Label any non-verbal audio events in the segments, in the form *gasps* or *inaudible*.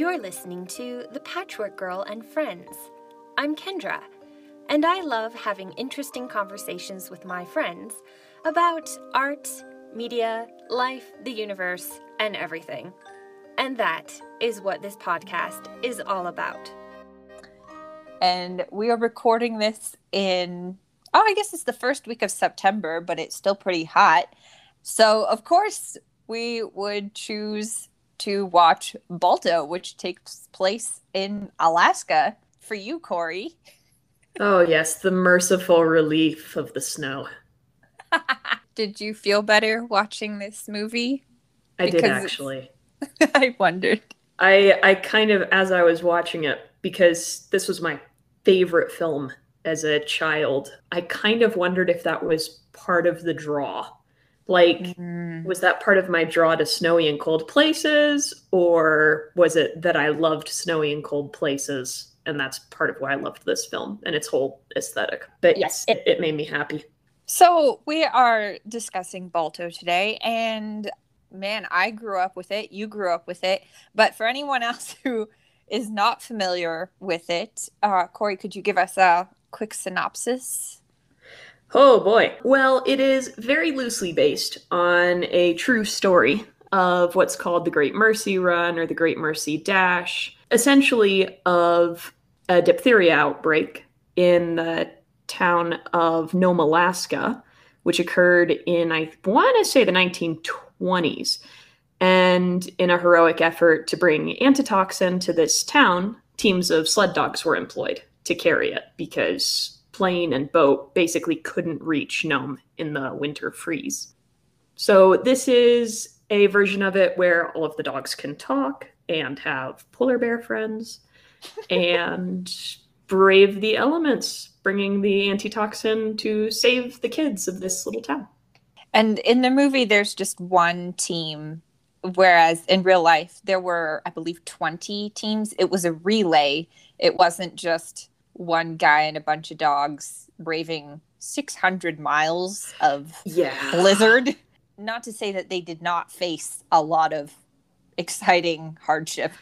You're listening to The Patchwork Girl and Friends. I'm Kendra, and I love having interesting conversations with my friends about art, media, life, the universe, and everything. And that is what this podcast is all about. And we are recording this in, oh, I guess it's the first week of September, but it's still pretty hot. So, of course, we would choose to watch Balto, which takes place in Alaska. For you, Corrie. Oh, yes, the merciful relief of the snow. *laughs* did you feel better watching this movie? I because did actually. *laughs* I wondered. I I kind of as I was watching it because this was my favorite film as a child. I kind of wondered if that was part of the draw like, mm-hmm. was that part of my draw to snowy and cold places, or was it that I loved snowy and cold places? And that's part of why I loved this film and its whole aesthetic. But yes, it, it made me happy. So, we are discussing Balto today, and man, I grew up with it. You grew up with it. But for anyone *laughs* else who is not familiar with it, uh, Corrie, could you give us a quick synopsis? Oh boy. Well, it is very loosely based on a true story of what's called the Great Mercy Run or the Great Mercy Dash, essentially of a diphtheria outbreak in the town of Nome, Alaska, which occurred in, I want to say, the 1920s. And in a heroic effort to bring antitoxin to this town, teams of sled dogs were employed to carry it because plane and boat basically couldn't reach Nome in the winter freeze. So this is a version of it where all of the dogs can talk and have polar bear friends *laughs* and brave the elements, bringing the antitoxin to save the kids of this little town. And in the movie, there's just one team, whereas in real life, there were, I believe, 20 teams. It was a relay, it wasn't just one guy and a bunch of dogs braving 600 miles of yeah. blizzard. Not to say that they did not face a lot of exciting hardship.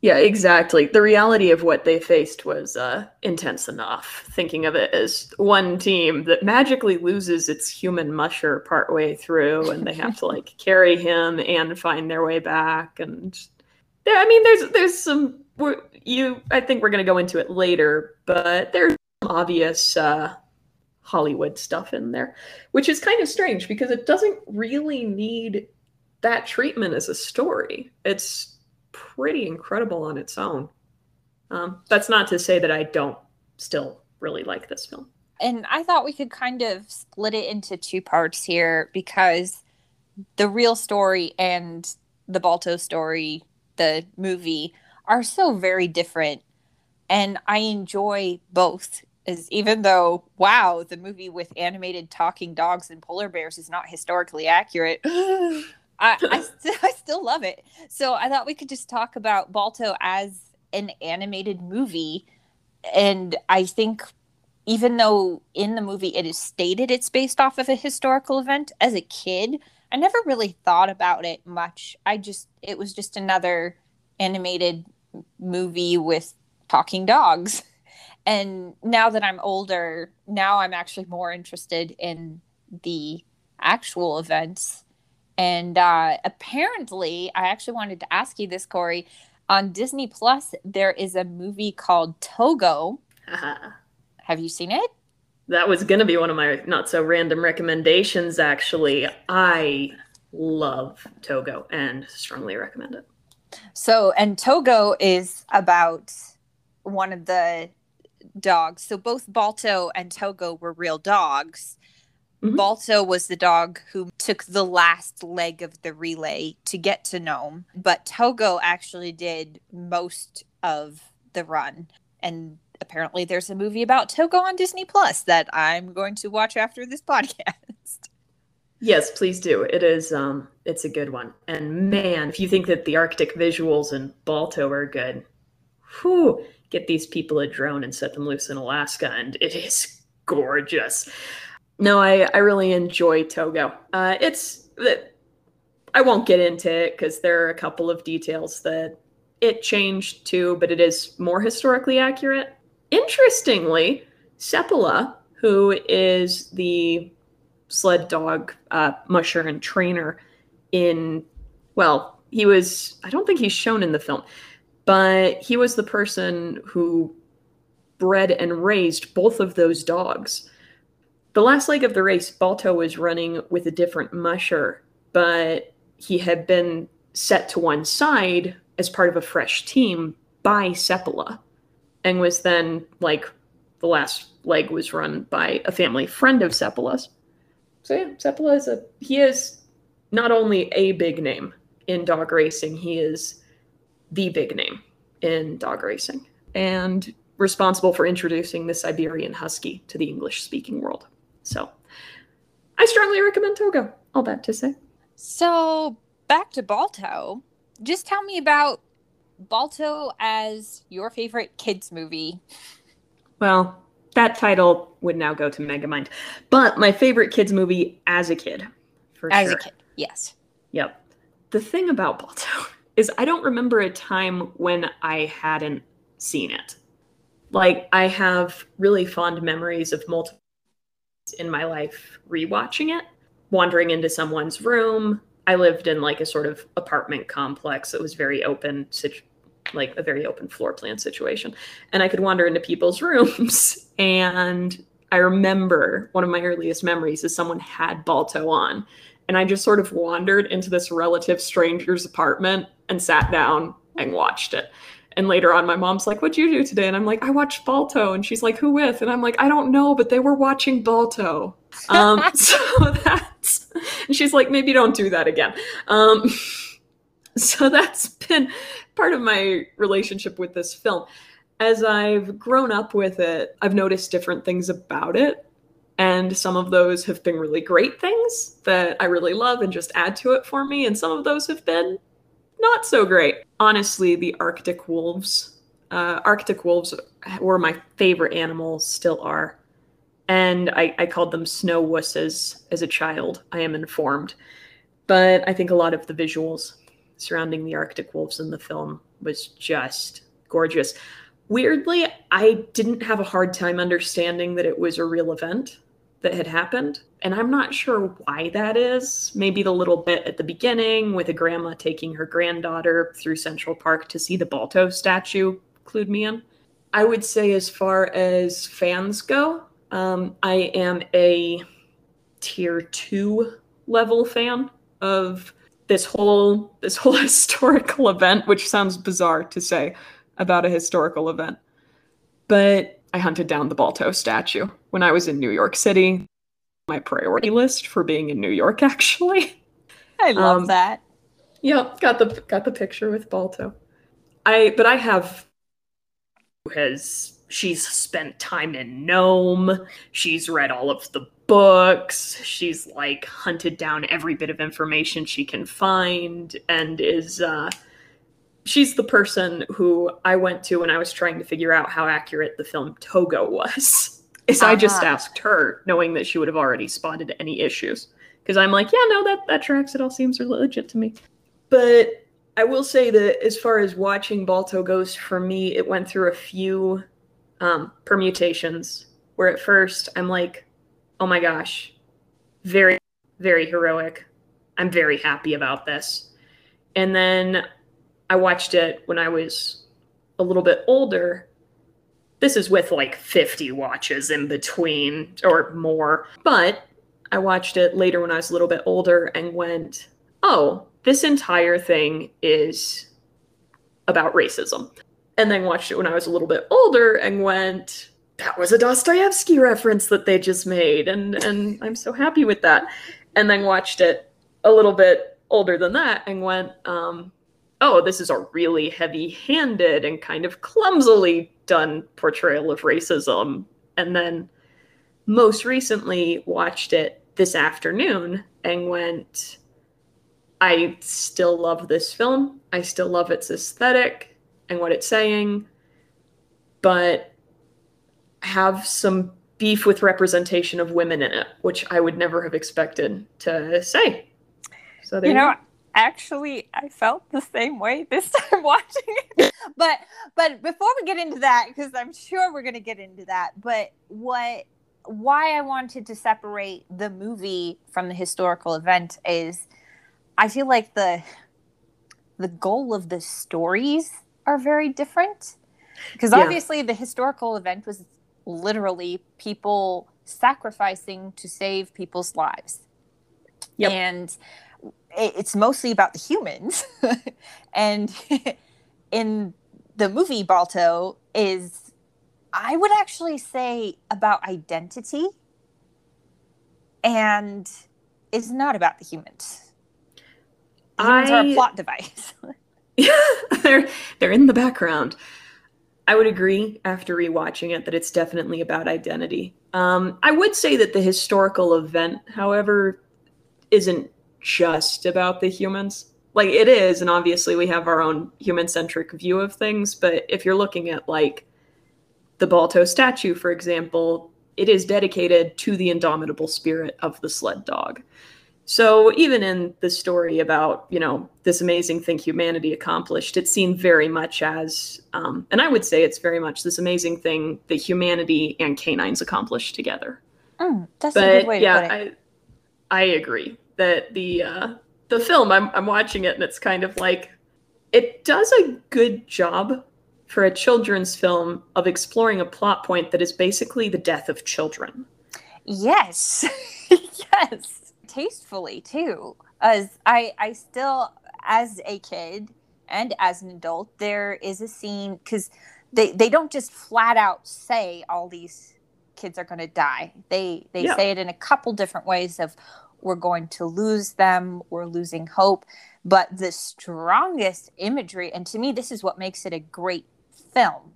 Yeah, exactly. The reality of what they faced was uh, intense enough. Thinking of it as one team that magically loses its human musher partway through, and they have to like *laughs* carry him and find their way back. And I mean, there's there's some you I think we're going to go into it later, but there's obvious uh, Hollywood stuff in there, which is kind of strange because it doesn't really need that treatment as a story. It's pretty incredible on its own. Um, that's not to say that I don't still really like this film. And I thought we could kind of split it into two parts here because the real story and the Balto story, the movie, are so very different. And i enjoy both is even though wow the movie with animated talking dogs and polar bears is not historically accurate *gasps* I, I, *laughs* st- I still love it. So i thought we could just talk about balto as an animated movie. And i think even though in the movie it is stated it's based off of a historical event as a kid i never really thought about it much. I just it was just another animated movie with talking dogs. And now that I'm older, now I'm actually more interested in the actual events. And uh, apparently, I actually wanted to ask you this, Corrie. On Disney Plus, there is a movie called Togo. Uh-huh. *laughs* Have you seen it? That was going to be one of my not so random recommendations, actually. I love Togo and strongly recommend it. So, and Togo is about one of the dogs. So, both Balto and Togo were real dogs. Mm-hmm. Balto was the dog who took the last leg of the relay to get to Nome, but Togo actually did most of the run. And apparently, there's a movie about Togo on Disney Plus that I'm going to watch after this *laughs* podcast. Yes, please do. It is um it's a good one. And man, if you think that the Arctic visuals in Balto are good, whew, get these people a drone and set them loose in Alaska and it is gorgeous. No, I I really enjoy Togo. Uh it's I won't get into it because there are a couple of details that it changed too, but it is more historically accurate. Interestingly, Seppala, who is the sled dog uh, musher and trainer in, well, he was, I don't think he's shown in the film, but he was the person who bred and raised both of those dogs. The last leg of the race, Balto was running with a different musher, but he had been set to one side as part of a fresh team by Seppala and was then like the last leg was run by a family friend of Seppala's. So yeah, Seppala is a he is not only a big name in dog racing, he is the big name in dog racing and responsible for introducing the Siberian Husky to the English speaking world. So I strongly recommend Togo, all that to say. So back to Balto. Just tell me about Balto as your favorite kids movie. Well, that title would now go to Megamind. But my favorite kids movie as a kid, for as sure. a kid, yes. Yep. The thing about Balto *laughs* is I don't remember a time when I hadn't seen it. Like I have really fond memories of multiple in my life rewatching it, wandering into someone's room. I lived in like a sort of apartment complex that was very open, situ- like a very open floor plan situation. And I could wander into people's *laughs* rooms. And I remember one of my earliest memories is someone had Balto on. And I just sort of wandered into this relative stranger's apartment and sat down and watched it. And later on, my mom's like, What'd you do today? And I'm like, I watched Balto. And she's like, Who with? And I'm like, I don't know, but they were watching Balto. Um, *laughs* so that's, and she's like, Maybe don't do that again. Um, *laughs* so that's been part of my relationship with this film. As I've grown up with it, I've noticed different things about it. And some of those have been really great things that I really love and just add to it for me. And some of those have been not so great. Honestly, the Arctic wolves, uh, Arctic wolves were my favorite animals, still are. And I, I called them snow wusses as a child, I am informed. But I think a lot of the visuals surrounding the Arctic wolves in the film was just gorgeous. Weirdly, I didn't have a hard time understanding that it was a real event that had happened. And I'm not sure why that is. Maybe the little bit at the beginning with a grandma taking her granddaughter through Central Park to see the Balto statue clued me in. I would say, as far as fans go, um, I am a tier two level fan of this whole this whole *laughs* historical event, which sounds bizarre to say about a historical event. But I hunted down the Balto statue when I was in New York City. My priority list for being in New York, *laughs* actually. I love Um, that. Yep, got the got the picture with Balto. I but I have who has she's spent time in Nome. She's read all of the books. She's like hunted down every bit of information she can find and is uh she's the person who I went to when I was trying to figure out how accurate the film Togo was. *laughs* Is I just Ah. asked her, knowing that she would have already spotted any issues. Because I'm like, yeah, no, that that tracks. It all seems legit to me. But I will say that as far as watching Balto goes, for me, it went through a few um, permutations where at first I'm like, oh my gosh, very, very heroic. I'm very happy about this. And then I watched it when I was a little bit older. This is with like 50 watches in between or more. But I watched it later when I was a little bit older and went, oh, this entire thing is about racism. And then watched it when I was a little bit older and went, that was a Dostoevsky reference that they just made. And, and I'm so happy with that. And then watched it a little bit older than that and went, um, oh, this is a really heavy handed and kind of clumsily done portrayal of racism. And then most recently watched it this afternoon and went, I still love this film. I still love its aesthetic and what it's saying, but have some beef with representation of women in it, which I would never have expected to say. So there You know, actually I felt the same way this *laughs* time watching it. But but before we get into that because I'm sure we're going to get into that, but what why I wanted to separate the movie from the historical event is I feel like the the goal of the stories are very different because Yeah. obviously the historical event was literally people sacrificing to save people's lives Yep. and it's mostly about the humans *laughs* and *laughs* in the movie balto is i would actually say about identity and is not about the humans humans are a I- plot device yeah, *laughs* they're they're in the background. I would agree after rewatching it that it's definitely about identity. Um, I would say that the historical event, however, isn't just about the humans. Like it is, and obviously we have our own human-centric view of things. But if you're looking at like the Balto statue, for example, it is dedicated to the indomitable spirit of the sled dog. So even in the story about you know this amazing thing humanity accomplished, it's seen very much as, um, and I would say it's very much this amazing thing that humanity and canines accomplished together. Mm, that's a good But way to yeah, put it I I agree that the uh, the film I'm I'm watching it and it's kind of like it does a good job for a children's film of exploring a plot point that is basically the death of children. Yes. *laughs* yes. Tastefully too. As I I still as a kid and as an adult, there is a scene because they, they don't just flat out say all these kids are gonna die. They they Yeah. say it in a couple different ways of we're going to lose them, we're losing hope. But the strongest imagery, and to me this is what makes it a great film.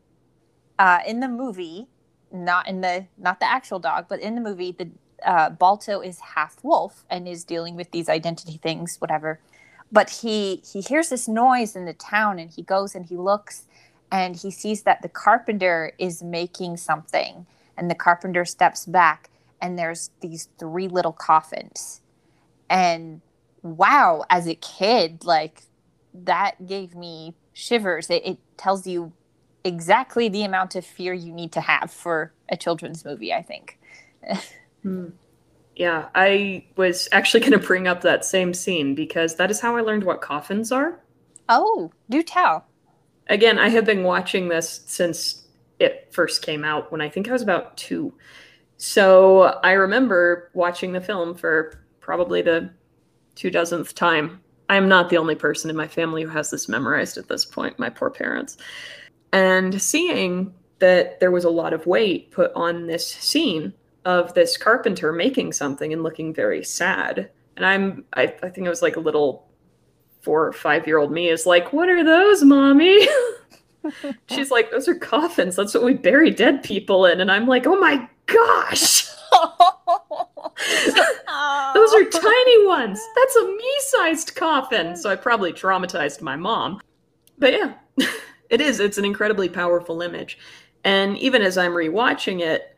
Uh, in the movie, not in the not the actual dog, but in the movie, the uh, Balto is half wolf and is dealing with these identity things, whatever. But he he hears this noise in the town, and he goes and he looks, and he sees that the carpenter is making something, and the carpenter steps back, and there's these three little coffins, and wow, as a kid, like that gave me shivers. It, it tells you exactly the amount of fear you need to have for a children's movie, I think. *laughs* Yeah, I was actually *laughs* going to bring up that same scene because that is how I learned what coffins are. Oh, do tell. Again, I have been watching this since it first came out when I think I was about two. So I remember watching the film for probably the two dozenth time. I am not the only person in my family who has this memorized at this point, my poor parents. And seeing that there was a lot of weight put on this scene of this carpenter making something and looking very sad. And I'm, I, I think I was like a little four or five year old me is like, What are those, mommy? *laughs* She's like, Those are coffins. That's what we bury dead people in. And I'm like, Oh my gosh. *laughs* Those are *laughs* oh. tiny ones. That's a me sized coffin. So I probably traumatized my mom. But yeah, it is. It's an incredibly powerful image. And even as I'm rewatching it,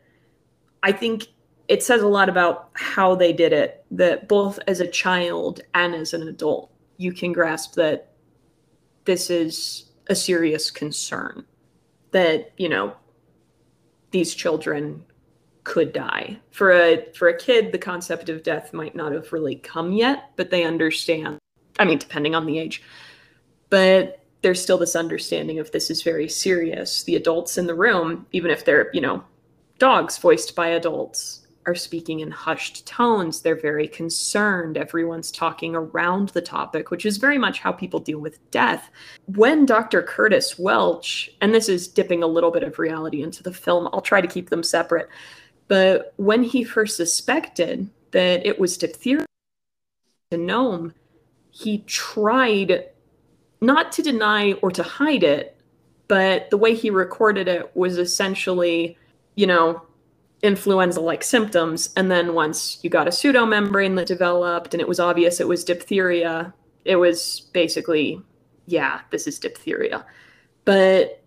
I think it says a lot about how they did it, that both as a child and as an adult, you can grasp that this is a serious concern. That, you know, these children could die. For a for a kid, the concept of death might not have really come yet, but they understand. I mean, depending on the age. But there's still this understanding of this is very serious. The adults in the room, even if they're, you know, dogs voiced by adults, are speaking in hushed tones. They're very concerned. Everyone's talking around the topic, which is very much how people deal with death. When Dr. Curtis Welch, and this is dipping a little bit of reality into the film, I'll try to keep them separate. But when he first suspected that it was diphtheria in Nome, he tried not to deny or to hide it, but the way he recorded it was essentially, you know, influenza like symptoms. And then once you got a pseudomembrane that developed and it was obvious it was diphtheria, it was basically, yeah, this is diphtheria. But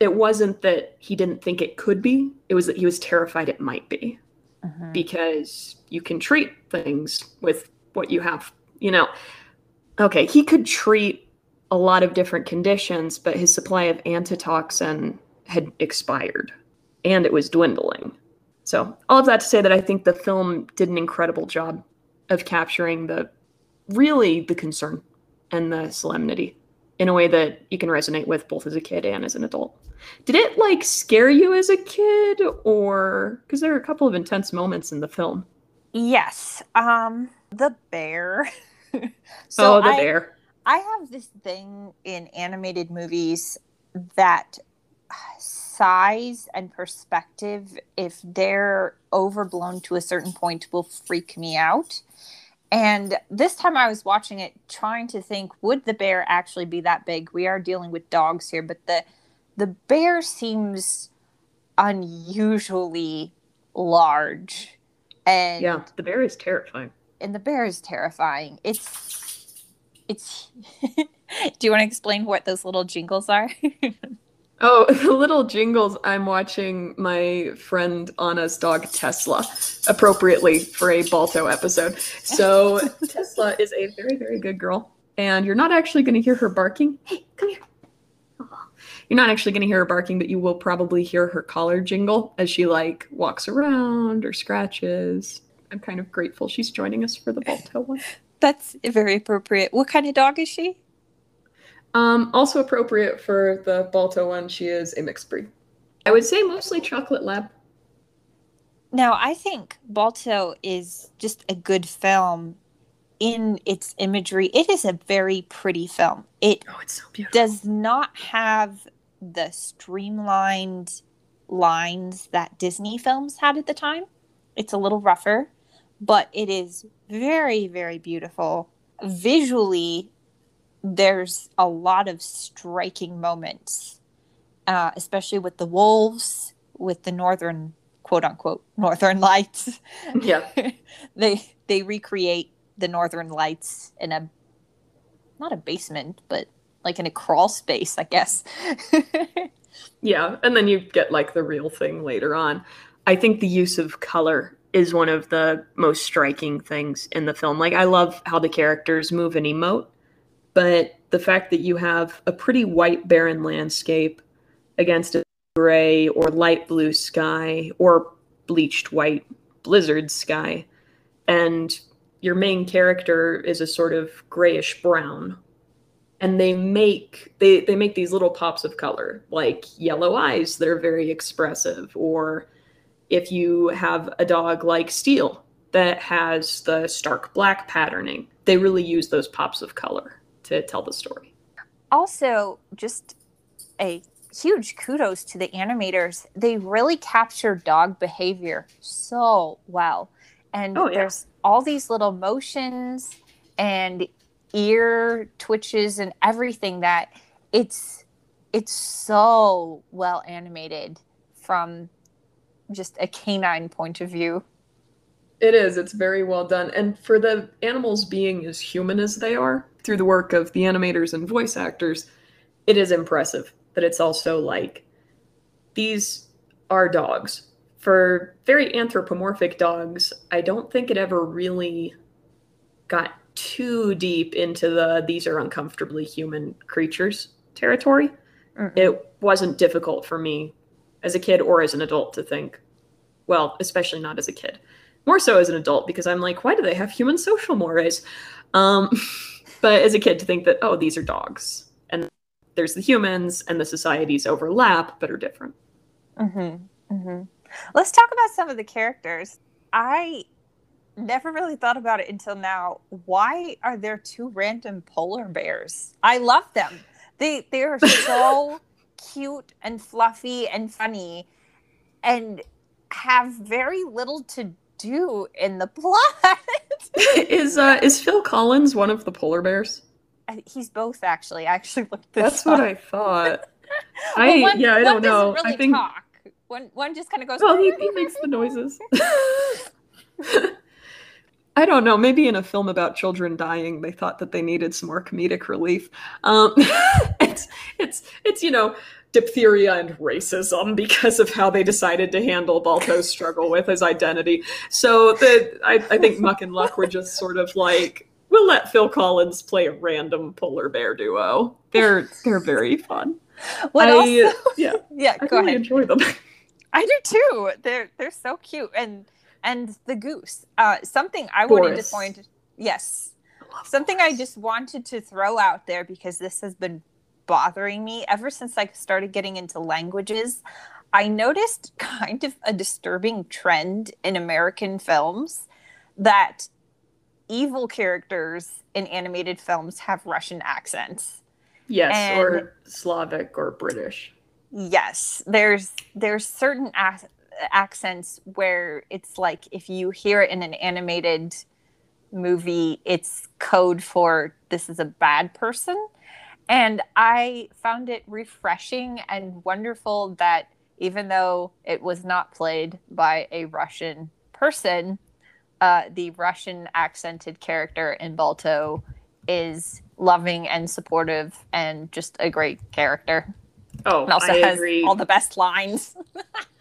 it wasn't that he didn't think it could be, it was that he was terrified it might be Mhm. because you can treat things with what you have, you know. okay, he could treat a lot of different conditions, but his supply of antitoxin had expired and it was dwindling. So, all of that to say that I think the film did an incredible job of capturing the really the concern and the solemnity in a way that you can resonate with both as a kid and as an adult. Did it like scare you as a kid or because there are a couple of intense moments in the film? Yes. Um the bear. *laughs* so oh, the I, bear. I have this thing in animated movies that size and perspective, if they're overblown to a certain point, will freak me out. And this time I was watching it trying to think would the bear actually be that big? We are dealing with dogs here, but the the bear seems unusually large. And Yeah, the bear is terrifying. and the bear is terrifying. It's it's *laughs* Do you want to explain what those little jingles are? *laughs* Oh, *laughs* the little jingles. I'm watching my friend Anna's dog Tesla, appropriately for a Balto episode. So, *laughs* Tesla is a very, very good girl. And you're not actually going to hear her barking. Hey, come here. You're not actually going to hear her barking, but you will probably hear her collar jingle as she like walks around or scratches. I'm kind of grateful she's joining us for the Balto one. That's very appropriate. What kind of dog is she? Um, also appropriate for the Balto one, she is a mixed breed. I would say mostly chocolate lab. Now, I think Balto is just a good film in its imagery. It is a very pretty film. It Oh, it's so beautiful. does not have the streamlined lines that Disney films had at the time. It's a little rougher, but it is very, very beautiful. Visually, there's a lot of striking moments, uh, especially with the wolves, with the northern quote unquote northern lights. *laughs* Yeah. *laughs* they they recreate the northern lights in a not a basement, but like in a crawl space, I guess. *laughs* Yeah, and then you get like the real thing later on. I think the use of color is one of the most striking things in the film. Like I love how the characters move and emote, but the fact that you have a pretty white barren landscape against a gray or light blue sky or bleached white blizzard sky and your main character is a sort of grayish brown and they make they they make these little pops of color like yellow eyes that are very expressive or if you have a dog like Steele that has the stark black patterning they really use those pops of color to tell the story also, just a huge kudos to the animators. They really capture dog behavior so well. And Oh, yeah. there's all these little motions and ear twitches and everything that it's it's so well animated from just a canine point of view. It is. It's very well done. And for the animals being as human as they are, through the work of the animators and voice actors, it is impressive that it's also like these are dogs. For very anthropomorphic dogs, I don't think it ever really got too deep into the these are uncomfortably human creatures territory. It wasn't difficult for me as a kid or as an adult to think, well, especially not as a kid more so as an adult because I'm like, why do they have human social mores? Um, *laughs* but as a kid, to think that oh, these are dogs, and there's the humans, and the societies overlap but are different. Mm-hmm. Mm-hmm. Let's talk about some of the characters. I never really thought about it until now. Why are there two random polar bears? I love them. They they are *laughs* so cute and fluffy and funny, and have very little to do in the plot. *laughs* is uh, is Phil Collins one of the polar bears? I- He's both actually. I actually looked this That's what. I thought. *laughs* Well, I one- yeah, I one don't know. Really I think talk. One one just kind of goes. well, he, *laughs* he makes the noises. I don't know. Maybe in a film about children dying, they thought that they needed some more comedic relief. Um, it's it's it's you know diphtheria and racism because of how they decided to handle Balto's struggle with his identity. So the I, I think Muck and Luck were just sort of like we'll let Phil Collins play a random polar bear duo. They're they're very fun. What I, also? yeah, *laughs* Yeah, I go really ahead. enjoy them. I do too. They're they're so cute, and and the goose. Uh, something I wanted to Boris. point. Yes, something I just wanted to throw out there because this has been bothering me ever since I started getting into languages. I noticed *laughs* kind of a disturbing trend in American films that evil characters in animated films have Russian accents. Yes, And- or Slavic or British. Yes, there's there's certain ac- accents where it's like if you hear it in an animated movie, it's code for this is a bad person. And I found it refreshing and wonderful that even though it was not played by a Russian person, uh, the Russian accented character in Balto is loving and supportive and just a great character Oh, and also I has agree. all the best lines. *laughs*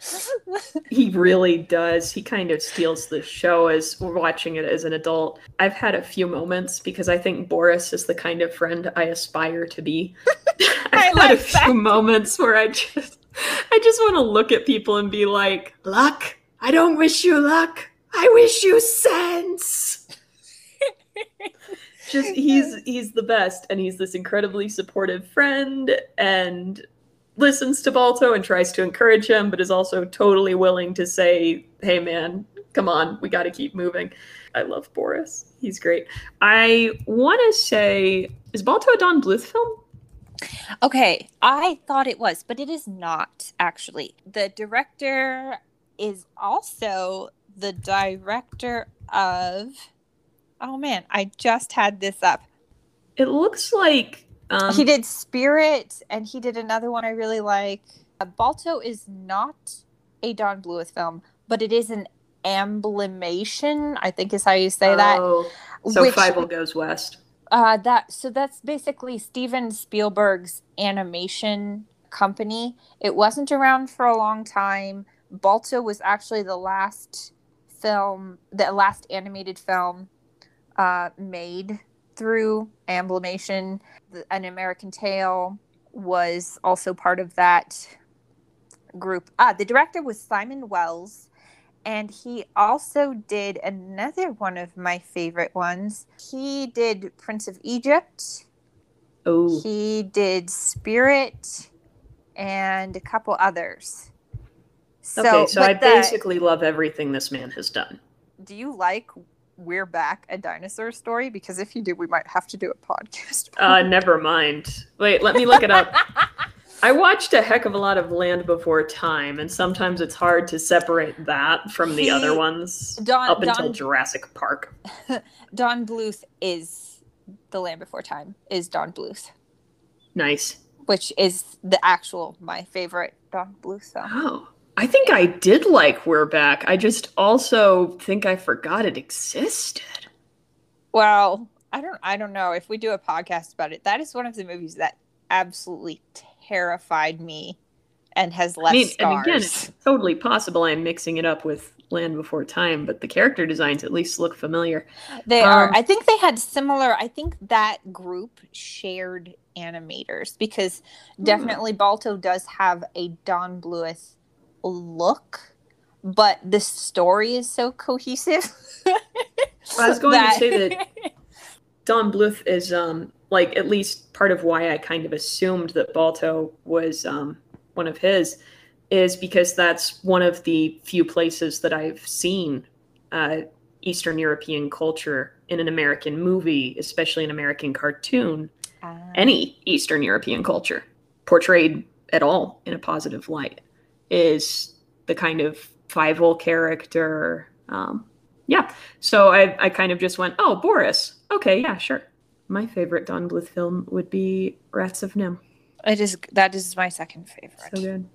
*laughs* He really does. He kind of steals the show as we're watching it as an adult. I've had a few moments because I think Boris is the kind of friend I aspire to be. *laughs* I I've had a that. few moments where I just I just want to look at people and be like, "Luck. I don't wish you luck. I wish you sense." just he's he's the best and he's this incredibly supportive friend and listens to Balto and tries to encourage him but is also totally willing to say hey man come on we got to keep moving i love boris he's great i want to say is Balto a don bluth film okay, I thought it was, but it is not actually. The director is also the director of. Oh man, I just had this up. it looks like um, he did Spirit, and he did another one I really like. Uh, Balto is not a Don Bluth film, but it is an Amblimation. I think is how you say that. oh, so which- Fievel goes west Uh, that so that's basically Steven Spielberg's animation company. It wasn't around for a long time. Balto was actually the last film, the last animated film uh, made through Amblimation. An American Tale was also part of that group. Ah, the director was Simon Wells, and he also did another one of my favorite ones. He did Prince of Egypt. oh He did Spirit, and a couple others. So, okay so i the- basically love everything this man has done do you like We're Back, a dinosaur story? Because if you do, we might have to do a podcast. uh never mind wait let me look it up I watched a heck of a lot of Land Before Time, and sometimes it's hard to separate that from the He- other ones Don- up until Jurassic Park. *laughs* Don Bluth is the Land Before Time. Is Don Bluth, Nice. which is the actual my favorite Don Bluth film. Oh, I think I did like We're Back. I just also think I forgot it existed. Well, I don't I don't know if we do a podcast about it. That is one of the movies that absolutely terrified me and has left I mean, scars. and again, it's totally possible I'm mixing it up with Land Before Time, but the character designs at least look familiar. they are. um, I think they had similar. I think that group shared animators because Hmm. definitely Balto does have a Don Bluth look, but the story is so cohesive. *laughs* I was going to say that Don Bluth is um like at least part of why I kind of assumed that Balto was um one of his is because that's one of the few places that I've seen uh, Eastern European culture in an American movie, especially an American cartoon, Ah. any Eastern European culture portrayed at all in a positive light is the kind of Fievel character. Um, yeah, so I, I kind of just went, oh, Boris. Okay, yeah, sure. My favorite Don Bluth film would be Rats of NIMH. it is that is my second favorite. So good.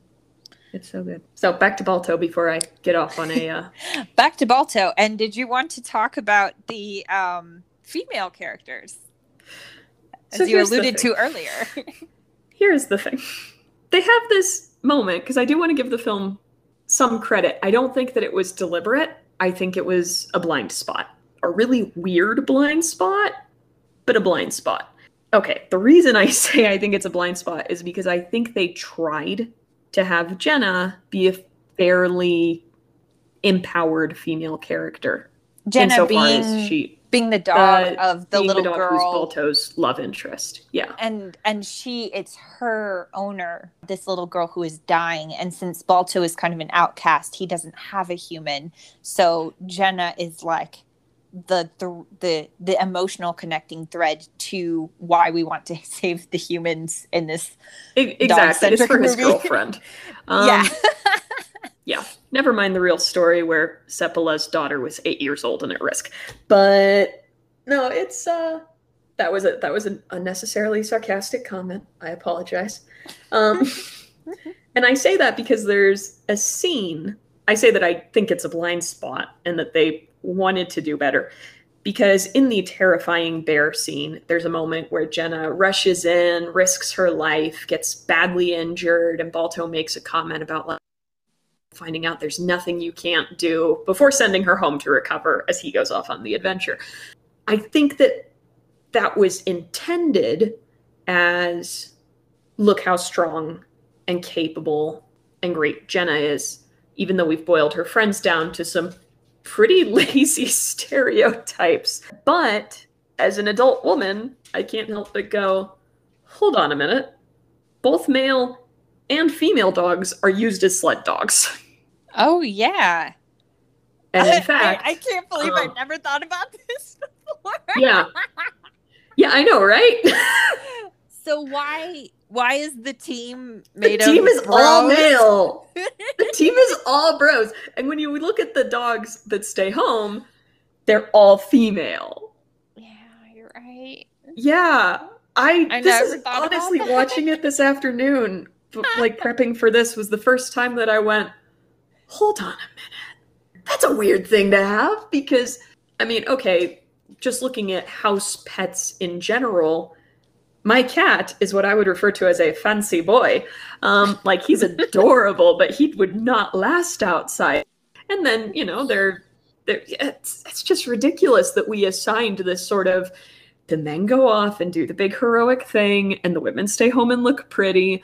It's so good. So back to Balto before I get off on a. Uh, *laughs* Back to Balto, and did you want to talk about the um, female characters as So you alluded to earlier? *laughs* here's the thing they have this moment because i do want to give the film some credit i don't think that it was deliberate i think it was a blind spot a really weird blind spot but a blind spot. Okay, the reason I *laughs* say I think it's a blind spot is because I think they tried to have Jenna be a fairly empowered female character. Jenna insofar being as she being the dog uh, of the little who's girl. Balto's love interest. Yeah. and and she it's her owner this little girl who is dying and since balto is kind of an outcast he doesn't have a human so jenna is like the the the, the emotional connecting thread to why we want to *laughs* save the humans in this E- exactly. It's for his movie. girlfriend. *laughs* Um, yeah yeah. Never mind the real story where Seppala's daughter was eight years old and at risk. But no, it's uh that was a that was an unnecessarily sarcastic comment. I apologize. Um *laughs* and I say that because there's a scene. I say that I think it's a blind spot and that they wanted to do better. Because in the terrifying bear scene, there's a moment where Jenna rushes in, risks her life, gets badly injured, and Balto makes a comment about like finding out there's nothing you can't do before sending her home to recover as he goes off on the adventure. I think that that was intended as look how strong and capable and great Jenna is, even though we've boiled her friends down to some pretty *laughs* lazy stereotypes. But as an adult woman, I can't help but go, hold on a minute. Both male and female dogs are used as sled dogs. oh yeah And in *laughs* fact, I, I can't believe um, i never thought about this before yeah. *laughs* Yeah, I know, right? so why why is the team made of the team is all male. The *laughs* team is all bros. And when you look at the dogs that stay home, they're all female. yeah you're right Yeah. I, I this never is thought about honestly watching it this afternoon, *laughs* like prepping for this was the first time that I went, hold on a minute. That's a weird thing to have because I mean, okay, just looking at house pets in general, my cat is what I would refer to as a fancy boy. Um, like he's adorable, but he would not last outside. And then, you know, they're, they're it's, it's just ridiculous that we assigned this sort of the men go off and do the big heroic thing, and the women stay home and look pretty,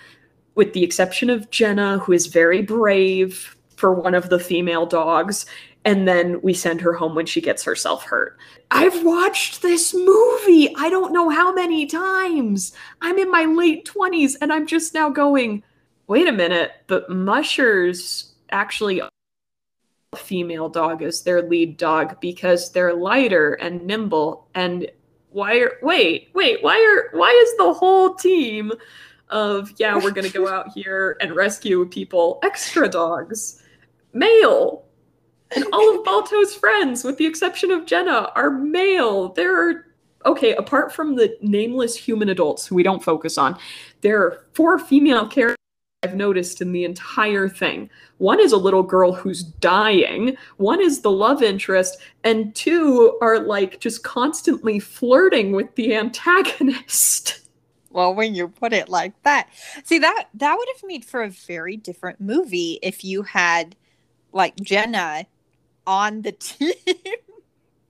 with the exception of Jenna, who is very brave for one of the female dogs. And then we send her home when she gets herself hurt. I've watched this movie, I don't know how many times. I'm in my late 20s and I'm just now going, wait a minute, but Mushers actually a female dog as their lead dog because they're lighter and nimble and why are wait wait why are why is the whole team of yeah we're gonna go *laughs* out here and rescue people extra dogs male and all of balto's friends with the exception of jenna are male there are okay apart from the nameless human adults who we don't focus on there are four female characters I've noticed in the entire thing. One is a little girl who's dying, one is the love interest, and two are like just constantly flirting with the antagonist. *laughs* Well, when you put it like that, see that that would have made for a very different movie if you had like Jenna on the *laughs* team.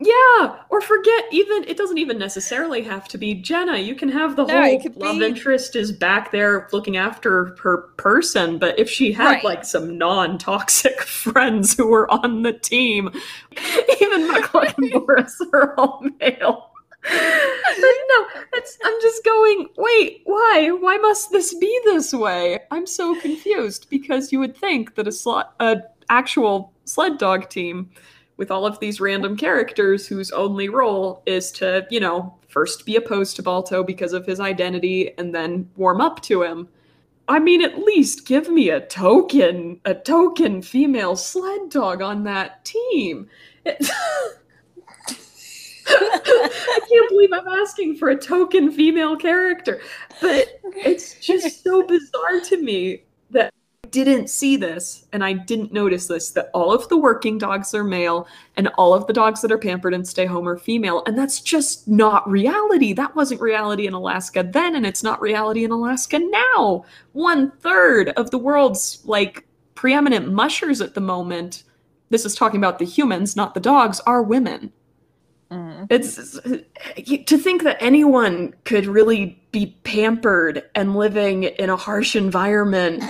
Yeah, or forget even it doesn't even necessarily have to be Jenna. You can have the No, whole love be- interest is back there looking after her person, but if she had Right. like some non-toxic *laughs* friends who were on the team, even McCluck *laughs* and Boris are all male. No, I'm just going, wait, why? Why must this be this way? I'm so confused because you would think that a slot, a actual sled dog team with all of these random characters whose only role is to, you know, first be opposed to Balto because of his identity and then warm up to him. I mean, at least give me a token, a token female sled dog on that team. It- *laughs* I can't believe I'm asking for a token female character, but it's just so bizarre to me that I didn't see this and I didn't notice this that all of the working dogs are male and all of the dogs that are pampered and stay home are female. And that's just not reality. That wasn't reality in Alaska then, and it's not reality in Alaska now. One third of the world's like preeminent mushers at the moment, this is talking about the humans, not the dogs, are women. Mm. Mm-hmm. It's to think that anyone could really be pampered and living in a harsh environment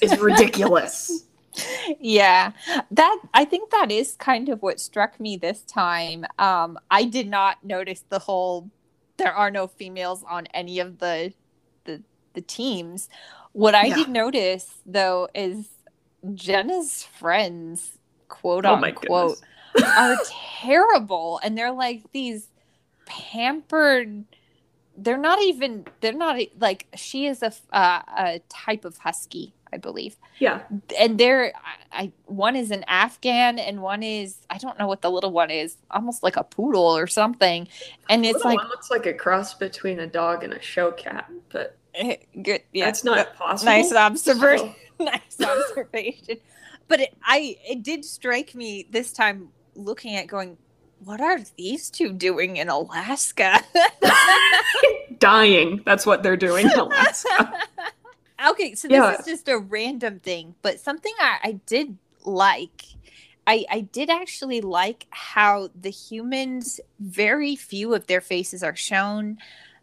is ridiculous. *laughs* yeah that i think that is kind of what struck me this time um i did not notice the whole there are no females on any of the the the teams what i yeah. did notice though is jenna's friends quote oh unquote are terrible and they're like these pampered they're not even they're not like she is a uh, a type of husky I believe. Yeah. And there, I, I one is an Afghan and one is I don't know what the little one is, almost like a poodle or something. And it's like looks like a cross between a dog and a show cat, but eh, good. Yeah, that's not possible. Nice observation. So. *laughs* *laughs* nice observation. But it, I it did strike me this time looking at going. What are these two doing in Alaska? *laughs* Dying. That's what they're doing in Alaska. *laughs* Okay, so this yeah. is just a random thing, but something I, I did like. I, I did actually like how the humans, very few of their faces are shown.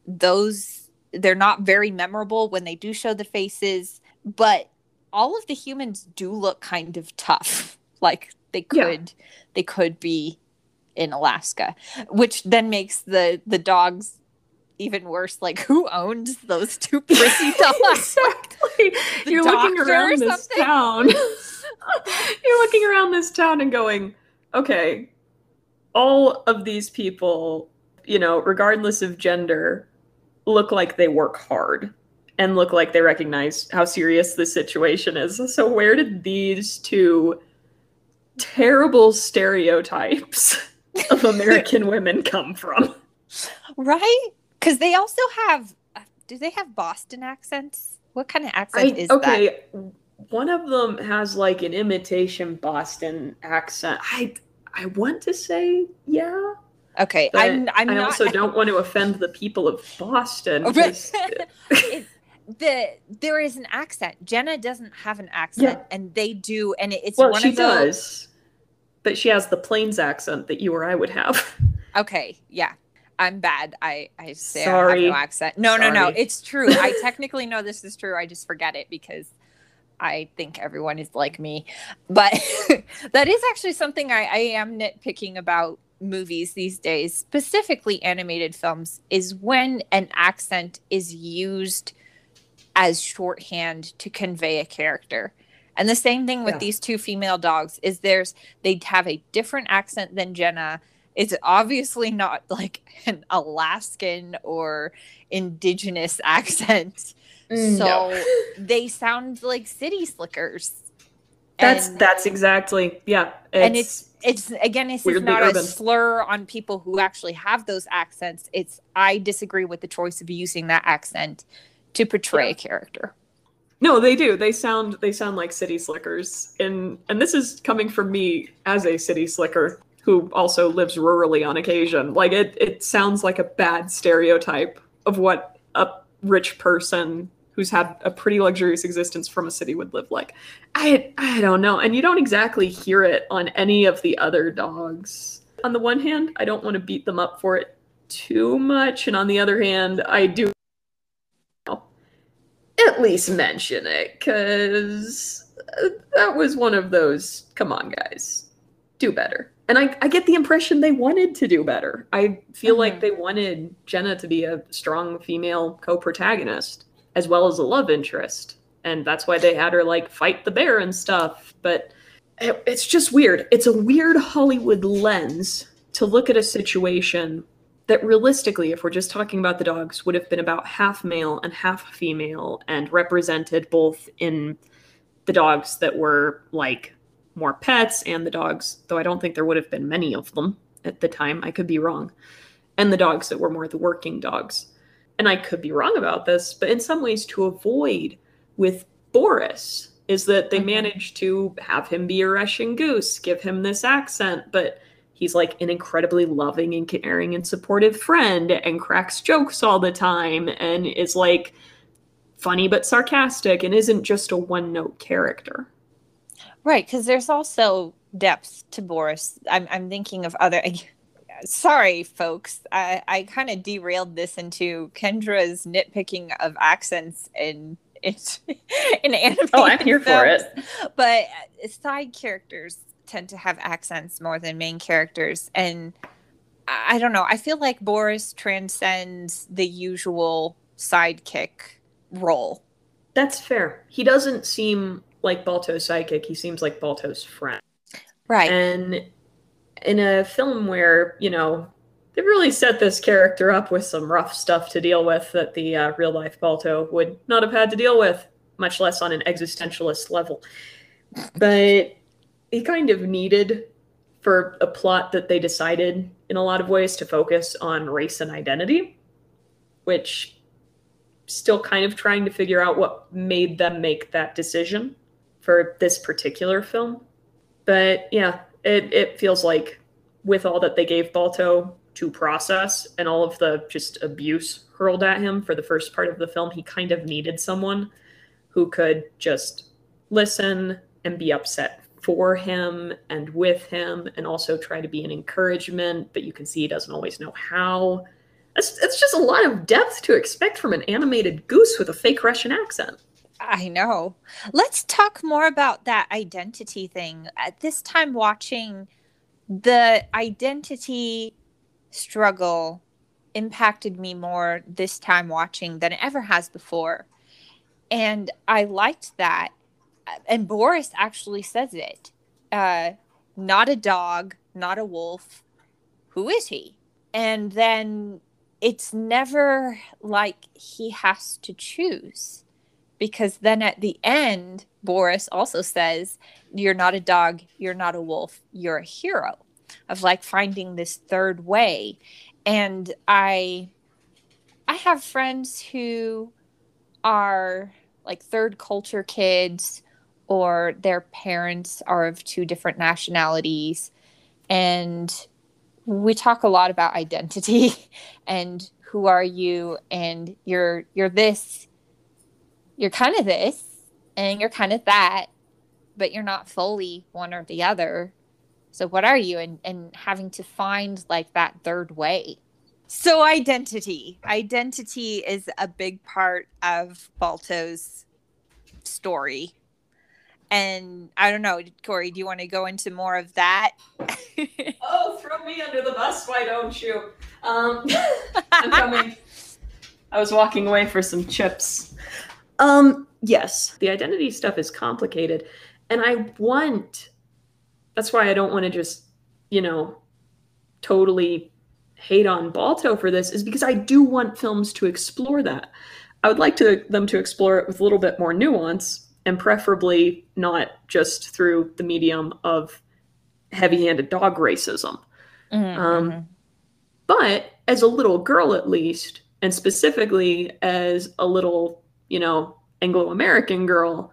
Those, they're not very memorable when they do show the faces, but all of the humans do look kind of tough. *laughs* Like they could, yeah. they could be in Alaska, which then makes the the dogs even worse, like who owns those two *laughs* prissy dogs? exactly. *laughs* The You're looking around this town. *laughs* You're looking around this town and going, okay, all of these people, you know, regardless of gender, look like they work hard and look like they recognize how serious the situation is. So where did these two terrible stereotypes of American *laughs* women come from? Right? Because they also have, uh, do they have Boston accents? What kind of accent I, is okay, that? Okay, one of them has like an imitation Boston accent. I I want to say yeah. Okay, I'm. I'm I not, also don't want to offend the people of Boston. *laughs* *laughs* it, the there is an accent. Jenna doesn't have an accent, yeah. and they do, and it's well, one she of those. does, but she has the Plains accent that you or I would have. *laughs* Okay, yeah, I'm bad. I I say Sorry. I have no accent. No, Sorry. no, no. It's true. I *laughs* technically know this is true. I just forget it because I think everyone is like me. But *laughs* that is actually something I, I am nitpicking about movies these days, specifically animated films, is when an accent is used as shorthand to convey a character. And the same thing with yeah. these two female dogs is there's they have a different accent than Jenna it's obviously not like an Alaskan or indigenous *laughs* accent. Mm, so no. they sound like city slickers. That's and, that's exactly yeah. It's and it's it's again it's not urban. a slur on people who actually have those accents. It's I disagree with the choice of using that accent to portray yeah. a character. No, they do. They sound they sound like city slickers. And and this is coming from me as a city slicker who also lives rurally on occasion. Like it, it sounds like a bad stereotype of what a rich person who's had a pretty luxurious existence from a city would live like. I I don't know. And you don't exactly hear it on any of the other dogs. On the one hand, I don't want to beat them up for it too much, and on the other hand, I do at least mention it cuz that was one of those come on guys. Do better and I, I get the impression they wanted to do better. I feel mm-hmm. like they wanted Jenna to be a strong female co-protagonist as well as a love interest, and that's why they had her like fight the bear and stuff. But it, it's just weird. It's a weird Hollywood lens to look at a situation that realistically, if we're just talking about the dogs, would have been about half male and half female, and represented both in the dogs that were like more pets and the dogs, though I don't think there would have been many of them at the time. I could be wrong. And the dogs that were more the working dogs. And I could be wrong about this, but in some ways, to avoid with Boris is that they managed to have him be a Russian goose, give him this accent, but he's like an incredibly loving and caring and supportive friend and cracks jokes all the time and is like funny but sarcastic and isn't just a one note character. Right, because there's also depth to Boris. I'm I'm thinking of other. sorry, folks. I, I kind of derailed this into Kendra's nitpicking of accents in it's in *laughs* anime. Oh, I'm here for it. But uh, side characters tend to have accents more than main characters, and I, don't know. I feel like Boris transcends the usual sidekick role. That's fair. He doesn't seem like Balto's sidekick. He seems like Balto's friend. Right. And in a film where, you know, they really set this character up with some rough stuff to deal with that the uh, real life Balto would not have had to deal with, much less on an existentialist level. But he kind of needed for a plot that they decided in a lot of ways to focus on race and identity, which still kind of trying to figure out what made them make that decision for this particular film. But yeah, it, it feels like with all that they gave Balto to process and all of the just abuse hurled at him for the first part of the film, he kind of needed someone who could just listen and be upset for him and with him and also try to be an encouragement, but you can see he doesn't always know how. It's just a lot of depth to expect from an animated goose with a fake Russian accent. I know. Let's talk more about that identity thing. At this time, watching the identity struggle impacted me more this time watching than it ever has before. And I liked that. And Boris actually says it uh, not a dog, not a wolf. Who is he? And then it's never like he has to choose because then at the end, Boris also says, You're not a dog, you're not a wolf, you're a hero of like finding this third way. And I I have friends who are like third culture kids or their parents are of two different nationalities and we talk a lot about identity *laughs* and who are you and you're you're this you're kind of this and you're kind of that, but you're not fully one or the other. So what are you? And and having to find like that third way. So identity. Identity is a big part of Balto's story. And I don't know, Corrie, do you want to go into more of that? *laughs* oh, throw me under the bus, why don't you? Um, *laughs* I'm *laughs* coming. I was walking away for some chips. Um, yes, the identity stuff is complicated. And I want, that's why I don't want to just, you know, totally hate on Balto for this, is because I do want films to explore that. I would like to them to explore it with a little bit more nuance and preferably not just through the medium of heavy-handed dog racism. Mm-hmm. Um, mm-hmm. but as a little girl, at least, and specifically as a little you know, Anglo American girl,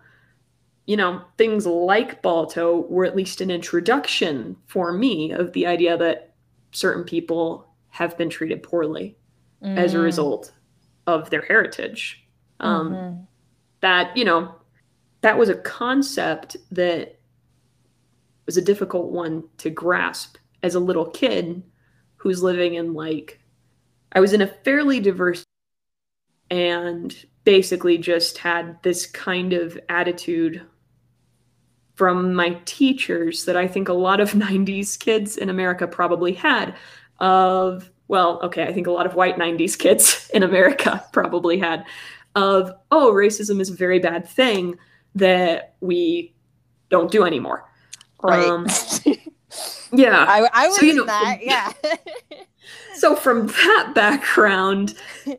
you know, things like Balto were at least an introduction for me of the idea that certain people have been treated poorly mm. as a mm. result of their heritage. Um, mm-hmm. That, you know, that was a concept that was a difficult one to grasp as a little kid who's living in like, I was in a fairly diverse and basically just had this kind of attitude from my teachers that I think a lot of *laughs* 90s kids in America probably had of well, okay, I think a lot of white 90s kids *laughs* in America probably had of oh, racism is a very bad thing that we don't do anymore. Right. Um, *laughs* yeah. I, I was so, you know, that, yeah. *laughs* so from that background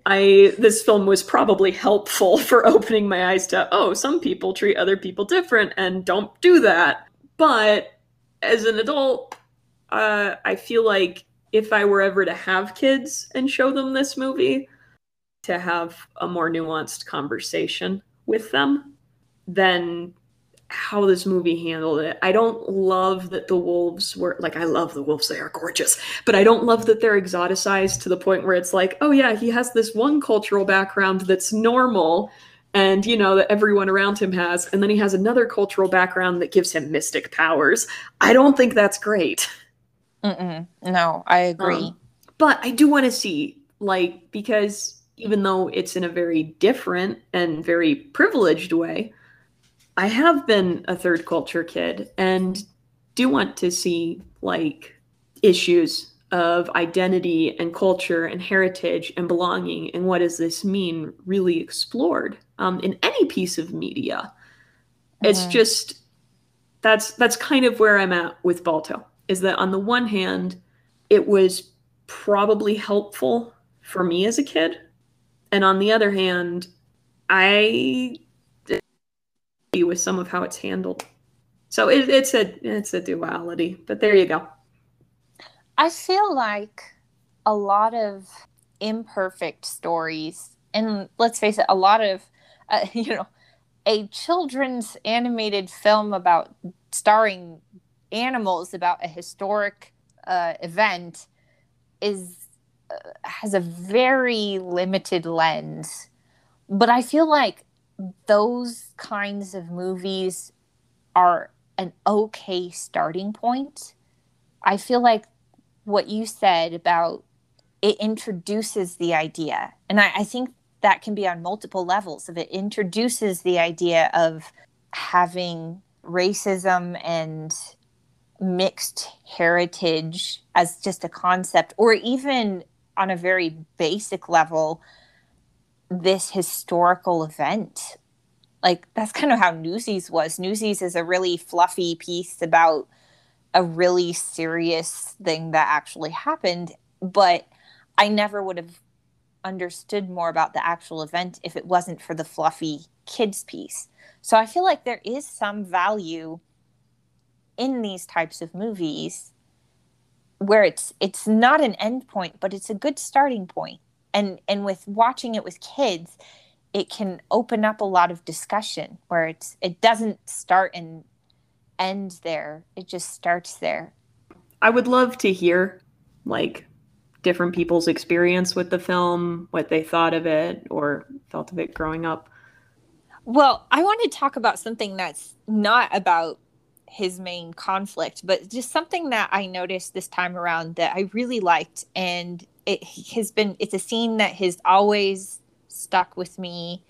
i this film was probably helpful *laughs* for opening my eyes to oh some people treat other people different and don't do that but as an adult uh, i feel like if i were ever to have kids and show them this movie to have a more nuanced conversation with them then how this movie handled it. I don't love that the wolves were like I love the wolves, they are gorgeous, but I don't love that they're exoticized to the point where it's like, oh yeah, he has this one cultural background that's normal and you know that everyone around him has and then he has another cultural background that gives him mystic powers. I don't think that's great. Mm-mm. No, I agree. Um, but I do want to see, like, because even though it's in a very different and very privileged way, I have been a third culture kid and do want to see, like, issues of identity and culture and heritage and belonging and what does this mean really explored um, in any piece of media. Mm-hmm. It's just that's that's kind of where I'm at with Balto. Is that on the one hand, it was probably helpful for me as a kid, and on the other hand, I with some of how it's handled. So it, it's a it's a duality, but there you go. I feel like a lot of imperfect stories, and let's face it, a lot of, uh, *laughs* you know, a children's animated film about starring animals about a historic uh, event is uh, has a very limited lens but i feel like those kinds of movies are an okay starting point i feel like what you said about it introduces the idea. And I, I think that can be on multiple levels of it introduces the idea of having racism and mixed heritage as just a concept or even on a very basic level this historical event like that's kind of how newsies was newsies is a really fluffy piece about a really serious thing that actually happened, but I never would have understood more about the actual event if it wasn't for the fluffy kids piece. So I feel like there is some value in these types of movies where it's it's not an end point, but it's a good starting point. And and with watching it with kids, it can open up a lot of discussion where it's it doesn't start and end there. It just starts there. I would love to hear like different people's experience with the film, what they thought of it or felt of it growing up. Well, I want to talk about something that's not about his main conflict, but just something that I noticed this time around that I really liked. And it has been, it's a scene that has always stuck with me.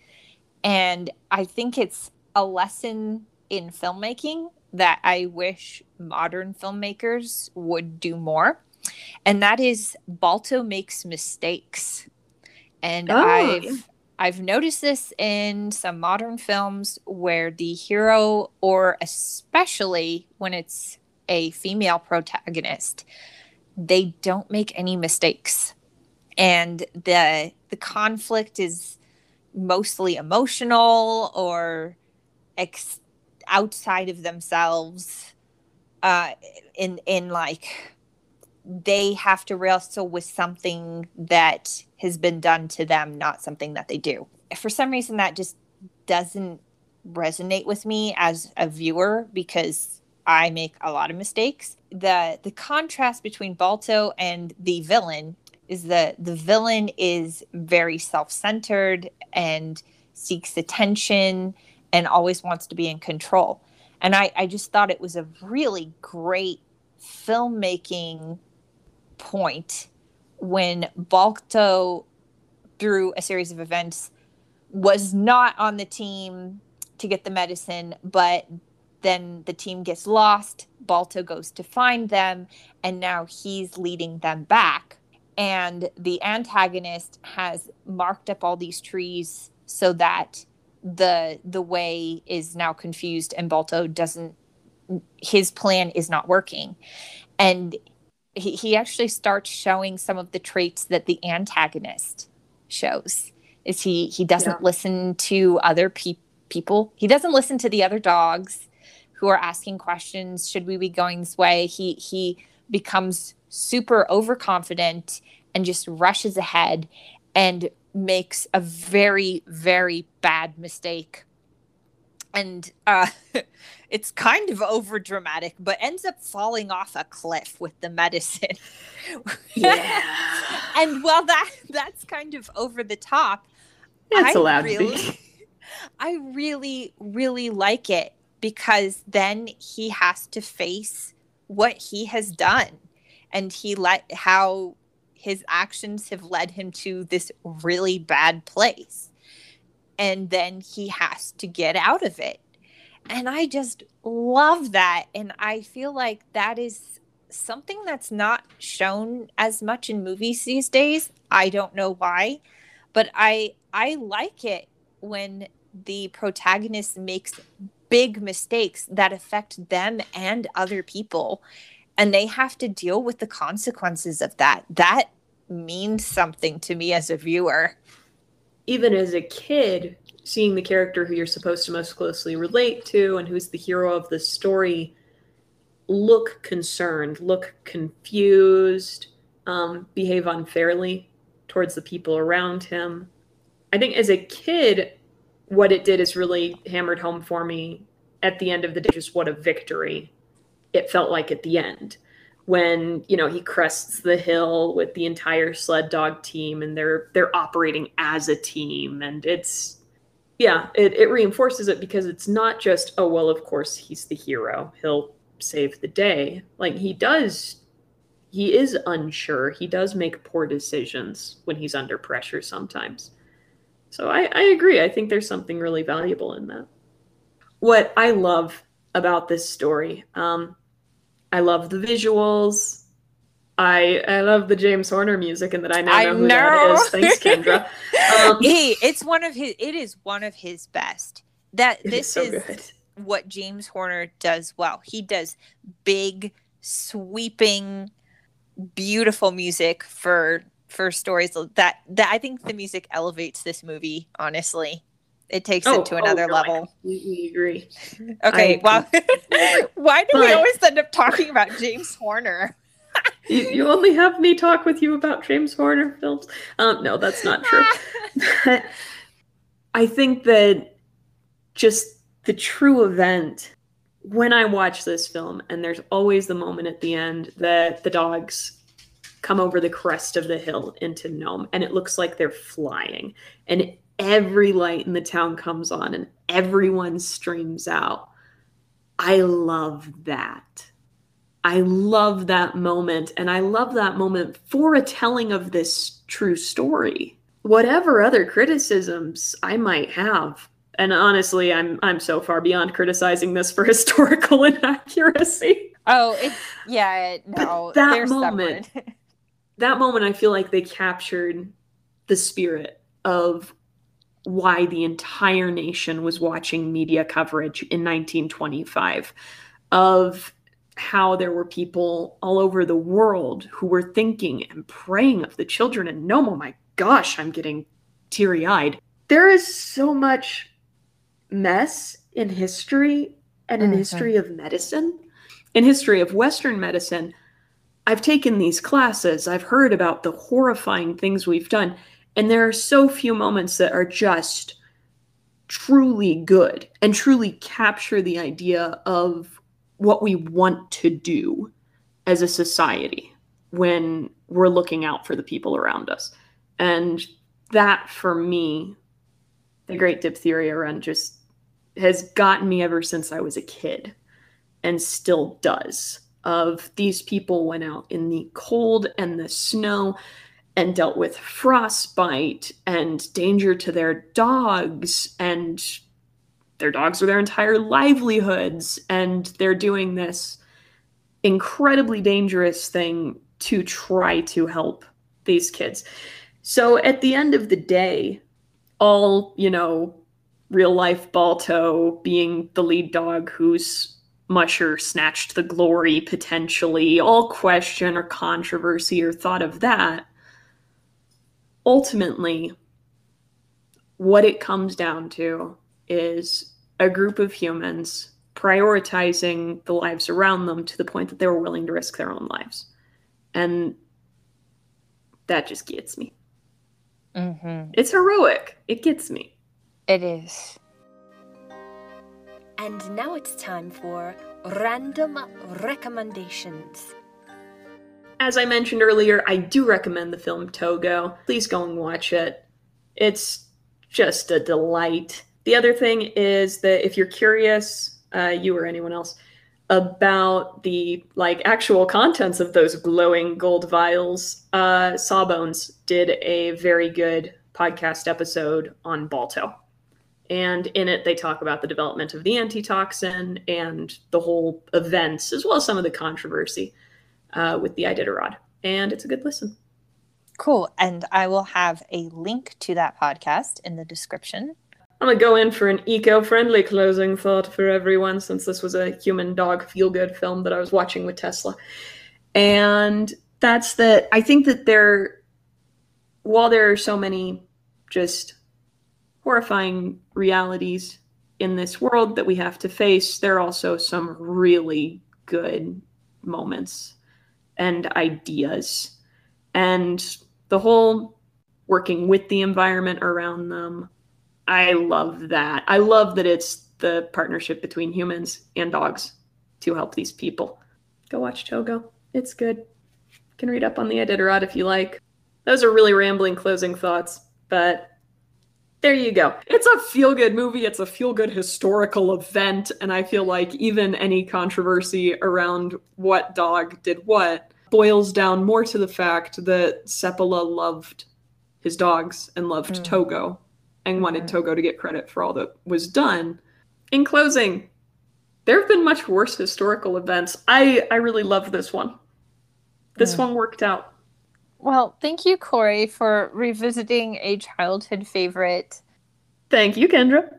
And I think it's a lesson in filmmaking that I wish modern filmmakers would do more. And that is Balto makes mistakes. And oh, I've. I've noticed this in some modern films where the hero or especially when it's a female protagonist, they don't make any mistakes. And the the conflict is mostly emotional or ex- outside of themselves uh in in like they have to wrestle with something that has been done to them not something that they do for some reason that just doesn't resonate with me as a viewer because I make a lot of mistakes. The the contrast between Balto and the villain is that the villain is very self-centered and seeks attention and always wants to be in control. And I, I just thought it was a really great filmmaking point when Balto, through a series of events, was not on the team to get the medicine, but then the team gets lost. Balto goes to find them, and now he's leading them back. And the antagonist has marked up all these trees so that the the way is now confused and Balto doesn't his plan is not working. And he, he actually starts showing some of the traits that the antagonist shows. Is he he doesn't yeah. listen to other pe- people. He doesn't listen to the other dogs who are asking questions, should we be going this way? He he becomes super overconfident and just rushes ahead and makes a very very bad mistake. And uh, *laughs* it's kind of over dramatic but ends up falling off a cliff with the medicine. *laughs* Yeah. And while that that's kind of over the top it's I allowed really, i really really like it because then he has to face what he has done. And he let how his actions have led him to this really bad place. And then he has to get out of it. And i just love that. And i feel like that is something that's not shown as much in movies these days. I don't know why. But i i like it when the protagonist makes big mistakes that affect them and other people. And they have to deal with the consequences of that. That means something to me as a viewer. Even as a kid seeing the character who you're supposed to most closely relate to and who's the hero of the story look concerned look confused um, behave unfairly towards the people around him. I think as a kid what it did is really hammered home for me. At the end of the day just what a victory it felt like at the end. When you know he crests the hill with the entire sled dog team and they're they're operating as a team. And it's yeah it, it reinforces it because it's not just oh well of course he's the hero. He'll save the day. Like he does he is unsure. He does make poor decisions when he's under pressure sometimes so I, I agree. I think there's something really valuable in that. What I love about this story, um, I love the visuals. I I love the James Horner music, and that I now know, I who know. that is. Thanks, Kendra. *laughs* Um, hey, it's one of his. It is one of his best. That this is, so is what James Horner does well. He does big, sweeping, beautiful music for for stories that that I think the music elevates this movie. Honestly, it takes oh, it to another oh, no, level. We agree. *laughs* Okay, well, *laughs* why do but, we always end up talking about James Horner? *laughs* you, you, only have me talk with you about James Horner films. Um, no, that's not true. I think that just the true event when I watch this film, and there's always the moment at the end that the dogs come over the crest of the hill into Nome, and it looks like they're flying. And every light in the town comes on, and everyone streams out. I love that. I love that moment, and I love that moment for a telling of this true story. Whatever other criticisms I might have, and honestly, I'm I'm so far beyond criticizing this for *laughs* historical inaccuracy. Oh, it's yeah, no. But that moment, *laughs* that moment I feel like they captured the spirit of why the entire nation was watching media coverage in 1925 of how there were people all over the world who were thinking and praying of the children and no oh my gosh i'm getting teary-eyed there is so much mess in history and in mm-hmm. history of medicine in history of western medicine I've taken these classes, I've heard about the horrifying things we've done, and there are so few moments that are just truly good and truly capture the idea of what we want to do as a society when we're looking out for the people around us. And that for me, the Great Diphtheria Run just has gotten me ever since I was a kid and still does of these people went out in the cold and the snow and dealt with frostbite and danger to their dogs and their dogs are their entire livelihoods and they're doing this incredibly dangerous thing to try to help these kids. So at the end of the day, all, you know, real life Balto being the lead dog who's Musher snatched the glory potentially, all question or controversy or thought of that. Ultimately, what it comes down to is a group of humans prioritizing the lives around them to the point that they were willing to risk their own lives. And that just gets me. Mm-hmm. It's heroic. It gets me. It is. And now it's time for random recommendations. As I mentioned earlier, I do recommend the film Togo. Please go and watch it. It's just a delight. The other thing is that if you're curious, uh, you or anyone else, about the like actual contents of those glowing gold vials, uh, Sawbones did a very good podcast episode on Balto. And in it, they talk about the development of the antitoxin and the whole events, as well as some of the controversy uh, with the Iditarod. And it's a good listen. Cool. And I will have a link to that podcast in the description. I'm going to go in for an eco friendly closing thought for everyone, since this was a human dog feel good film that I was watching with Tesla. And that's that I think that there, while there are so many just horrifying realities in this world that we have to face, there are also some really good moments and ideas. And the whole working with the environment around them, I love that. I love that it's the partnership between humans and dogs to help these people. Go watch Togo. It's good. You can read up on the Iditarod if you like. Those are really rambling closing thoughts, but there you go. It's a feel good movie. It's a feel good historical event. And I feel like even any controversy around what dog did what boils down more to the fact that Seppala loved his dogs and loved mm. Togo and wanted. Togo to get credit for all that was done. In closing, there have been much worse historical events. I, I really love this one. This mm. one worked out. Well, thank you, Corrie, for revisiting a childhood favorite. Thank you, Kendra,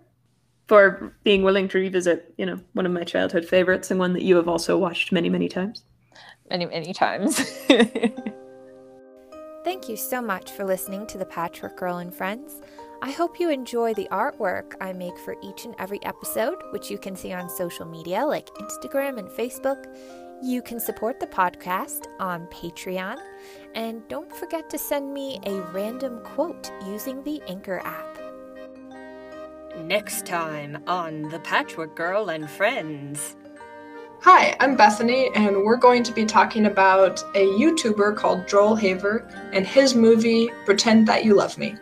for being willing to revisit, you know, one of my childhood favorites and one that you have also watched many, many times. Many, many times. *laughs* Thank you so much for listening to The Patchwork Girl and Friends. I hope you enjoy the artwork I make for each and every episode, which you can see on social media like Instagram and Facebook. You can support the podcast on Patreon. And don't forget to send me a random quote using the Anchor app. Next time on The Patchwork Girl and Friends. Hi, I'm Bethany, and we're going to be talking about a YouTuber called Joel Haver and his movie Pretend That You Love Me.